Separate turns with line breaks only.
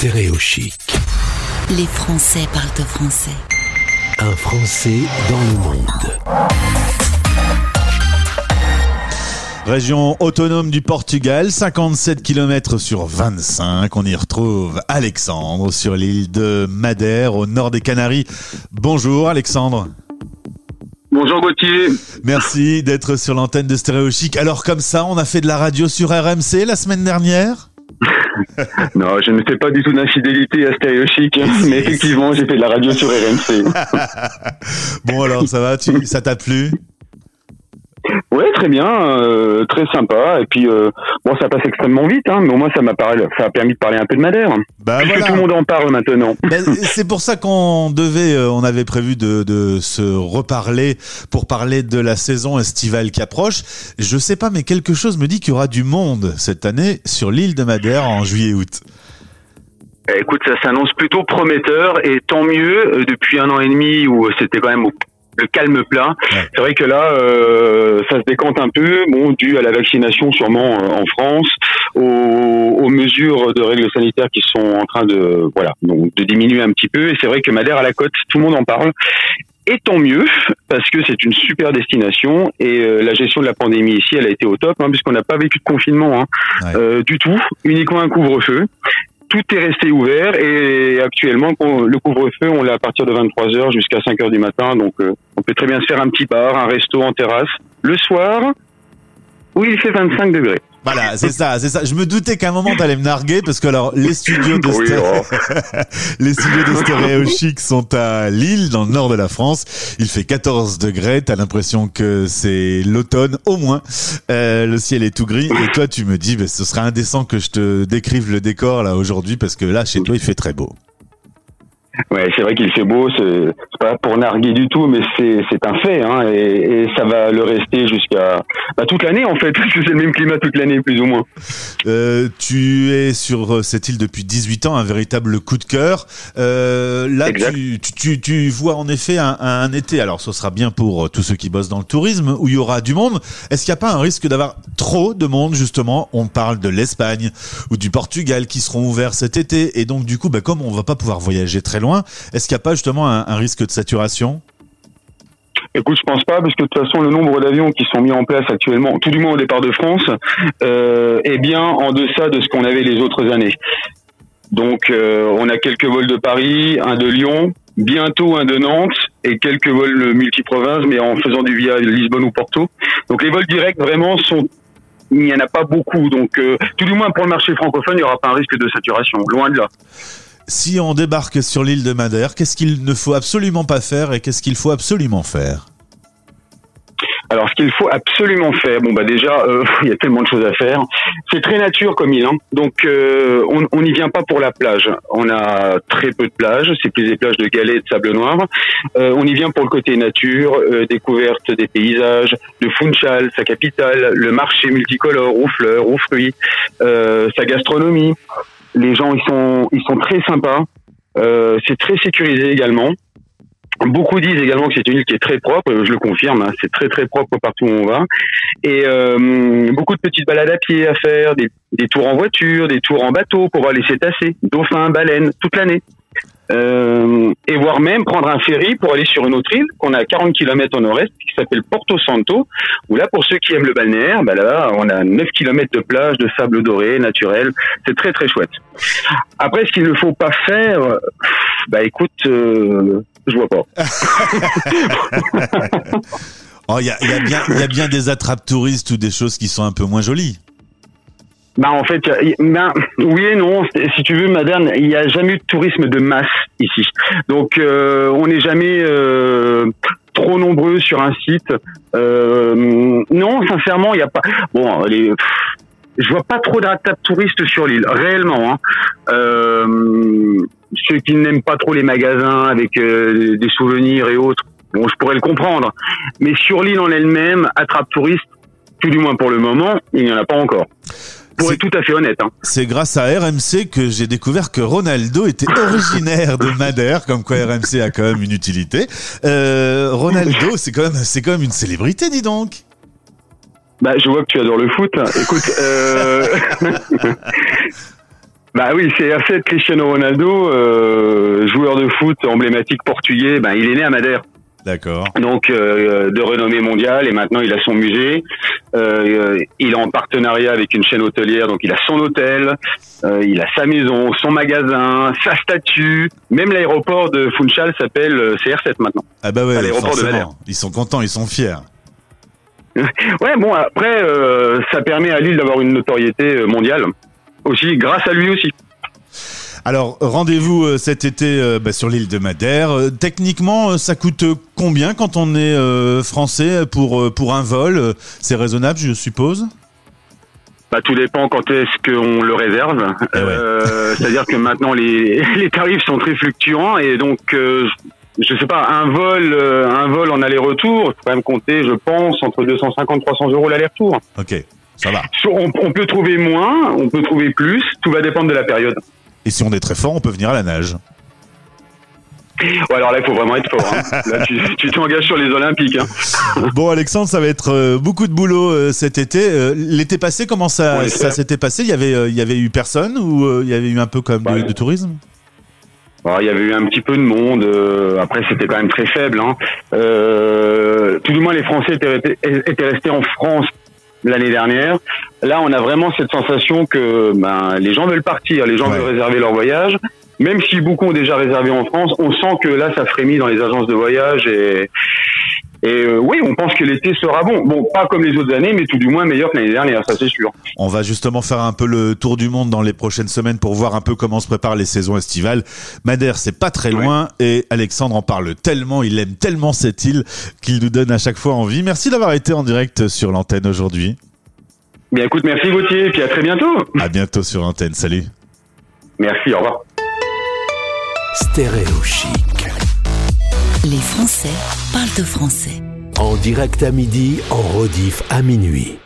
Stéréochic.
Les Français parlent français.
Un Français dans le monde.
Région autonome du Portugal, 57 km sur 25. On y retrouve Alexandre sur l'île de Madère, au nord des Canaries. Bonjour Alexandre.
Bonjour Gauthier.
Merci d'être sur l'antenne de Stéréo Chic. Alors comme ça, on a fait de la radio sur RMC la semaine dernière?
Non, je ne fais pas du tout d'infidélité à Stéréo Chic, hein, mais effectivement, j'ai fait de la radio sur RMC.
bon alors, ça va tu, Ça t'a plu?
Ouais, très bien, euh, très sympa. Et puis, euh, bon, ça passe extrêmement vite, hein, mais au moins ça m'a parlé, ça a permis de parler un peu de Madère.
Bah
Puisque
voilà.
tout le monde en parle maintenant.
Ben, c'est pour ça qu'on devait, euh, on avait prévu de, de se reparler pour parler de la saison estivale qui approche. Je sais pas, mais quelque chose me dit qu'il y aura du monde cette année sur l'île de Madère en juillet-août.
Eh, Écoute, ça s'annonce plutôt prometteur et tant mieux euh, depuis un an et demi où c'était quand même au- le calme plat.
Ouais.
C'est vrai que là, euh, ça se décante un peu, bon, dû à la vaccination sûrement euh, en France, aux, aux mesures de règles sanitaires qui sont en train de, voilà, donc de diminuer un petit peu. Et c'est vrai que Madère à la côte, tout le monde en parle. Et tant mieux, parce que c'est une super destination et euh, la gestion de la pandémie ici, elle a été au top, hein, puisqu'on n'a pas vécu de confinement hein,
Ouais.
euh, du tout, uniquement un couvre-feu tout est resté ouvert et actuellement le couvre-feu on l'a à partir de 23 heures jusqu'à 5 heures du matin donc euh, on peut très bien se faire un petit bar, un resto en terrasse le soir où il fait 25 degrés.
Voilà, c'est ça, c'est ça. Je me doutais qu'à un moment t'allais me narguer parce que alors les studios de
oh.
les studios de Stéréo Chic sont à Lille, dans le nord de la France. Il fait 14 degrés. T'as l'impression que c'est l'automne, au moins. Euh, le ciel est tout gris. Et toi, tu me dis, bah, ce serait indécent que je te décrive le décor là aujourd'hui parce que là, chez toi, il fait très beau.
Ouais, c'est vrai qu'il fait beau, c'est pas pour narguer du tout, mais c'est un fait, hein, et, et ça va le rester jusqu'à bah, toute l'année en fait, parce que c'est le même climat toute l'année plus ou moins.
Euh, tu es sur euh, cette île depuis 18 ans, un véritable coup de cœur. Euh, là, tu, tu, tu, tu vois en effet un, un été. Alors, ce sera bien pour tous ceux qui bossent dans le tourisme, où il y aura du monde. Est-ce qu'il n'y a pas un risque d'avoir trop de monde justement? On parle de l'Espagne ou du Portugal qui seront ouverts cet été, et donc du coup, bah, comme on va pas pouvoir voyager très loin, est-ce qu'il n'y a pas justement un, risque de saturation?
Écoute, je pense pas, parce que de toute façon, le nombre d'avions qui sont mis en place actuellement, tout du moins au départ de France, euh, est bien en deçà de ce qu'on avait les autres années. Donc, euh, on a quelques vols de Paris, un de Lyon, bientôt un de Nantes et quelques vols multiprovinces, mais en faisant du via Lisbonne ou Porto. Donc, les vols directs vraiment il n'y en a pas beaucoup, donc euh, tout du moins pour le marché francophone, il n'y aura pas un risque de saturation, loin de là.
Si on débarque sur l'île de Madère, qu'est-ce qu'il ne faut absolument pas faire et qu'est-ce qu'il faut absolument faire?
Alors, ce qu'il faut absolument faire, bon bah déjà, euh, il y a tellement de choses à faire. C'est très nature comme île, hein. donc euh, on n'y vient pas pour la plage. On a très peu de plages, c'est plus des plages de galets et de sable noir. Euh, on y vient pour le côté nature, découverte des paysages, de Funchal, sa capitale, le marché multicolore, aux fleurs, aux fruits, sa gastronomie. Les gens, ils sont, ils sont très sympas. Euh, c'est très sécurisé également. Beaucoup disent également que c'est une île qui est très propre, je le confirme, hein, c'est très très propre partout où on va. Et euh, beaucoup de petites balades à pied à faire, des, des tours en voiture, des tours en bateau pour aller s'étasser, dauphins, baleines, toute l'année. Euh, et voire même prendre un ferry pour aller sur une autre île qu'on a à 40 km au nord-est qui s'appelle Porto Santo où là pour ceux qui aiment le balnéaire bah là on a 9 km de plage de sable doré naturel. C'est très très chouette. Après ce qu'il ne faut pas faire bah écoute euh, je vois pas.
Oh, il y a, y a y a bien des attrapes touristes ou des choses qui sont un peu moins jolies.
Bah en fait, y- ben, oui et non. Si tu veux, Madame, il n'y a jamais eu de tourisme de masse ici. Donc euh, on n'est jamais euh, trop nombreux sur un site. Euh, non, sincèrement, il n'y a pas. Bon, les, je vois pas trop d'attrapes touristes sur l'île, réellement. Hein. Euh, ceux qui n'aiment pas trop les magasins avec euh, des souvenirs et autres, bon, je pourrais le comprendre. Mais sur l'île en elle-même, attrape touriste, tout du moins pour le moment, il n'y en a pas encore. Pour
C'est-
être tout à fait honnête. Hein.
C'est grâce à RMC que j'ai découvert que Ronaldo était originaire de Madère, comme quoi RMC a quand même une utilité. Euh, Ronaldo, c'est quand même, c'est quand même une célébrité, dis donc.
Bah, je vois que tu adores le foot. Écoute, euh... Bah oui, c'est R7 Cristiano Ronaldo, euh, joueur de foot emblématique portugais. Ben, il est né à Madère.
D'accord.
donc euh, de renommée mondiale et maintenant il a son musée. Euh, il est en partenariat avec une chaîne hôtelière, donc il a son hôtel, euh, il a sa maison, son magasin, sa statue, même l'aéroport de Funchal s'appelle euh, CR7 maintenant.
Ah bah ouais,
l'aéroport de.
Ils sont contents, ils sont fiers.
Ouais, bon après euh, ça permet à Lille d'avoir une notoriété mondiale aussi grâce à lui aussi.
Alors, rendez-vous euh, cet été euh, bah, sur l'île de Madère. Euh, techniquement, ça coûte combien quand on est français pour, pour un vol C'est raisonnable, je suppose?
Bah, tout dépend quand est-ce qu'on le réserve.
Eh ouais.
Euh, C'est-à-dire que maintenant les, les tarifs sont très fluctuants et donc euh, je sais pas un vol euh, un vol en aller-retour, faut quand même compter, je pense, entre 250 300 euros l'aller-retour.
Ok, ça va.
On peut trouver moins, on peut trouver plus, tout va dépendre de la période.
Et si on est très fort, on peut venir à la nage.
Ouais, alors là il faut vraiment être fort. hein. Là tu t'engages sur les Olympiques. Hein.
Bon, Alexandre, ça va être euh, beaucoup de boulot euh, cet été. Euh, L'été passé, comment ça, ça s'était passé? Il y avait, il y avait eu personne ou il y avait eu un peu comme de,
Ouais.
de tourisme?
Il y avait eu un petit peu de monde. après, c'était quand même très faible. Hein. Tout du moins, les Français étaient restés en France l'année dernière. Là, on a vraiment cette sensation que ben, les gens veulent partir, les gens
Ouais.
veulent réserver leur voyage. Même si beaucoup ont déjà réservé en France, on sent que là, ça frémit dans les agences de voyage et, et euh, oui, on pense que l'été sera bon. Bon, pas comme les autres années, mais tout du moins meilleur que l'année dernière, ça c'est sûr.
On va justement faire un peu le tour du monde dans les prochaines semaines pour voir un peu comment se préparent les saisons estivales. Madère, c'est pas très
Ouais.
loin et Alexandre en parle tellement, il aime tellement cette île qu'il nous donne à chaque fois envie. Merci d'avoir été en direct sur l'antenne aujourd'hui.
Bien, écoute, merci Gauthier, et puis à très bientôt.
À bientôt sur antenne. Salut.
Merci, au revoir.
Stéréo chic.
Les Français parlent français.
En direct à midi, en rediff à minuit.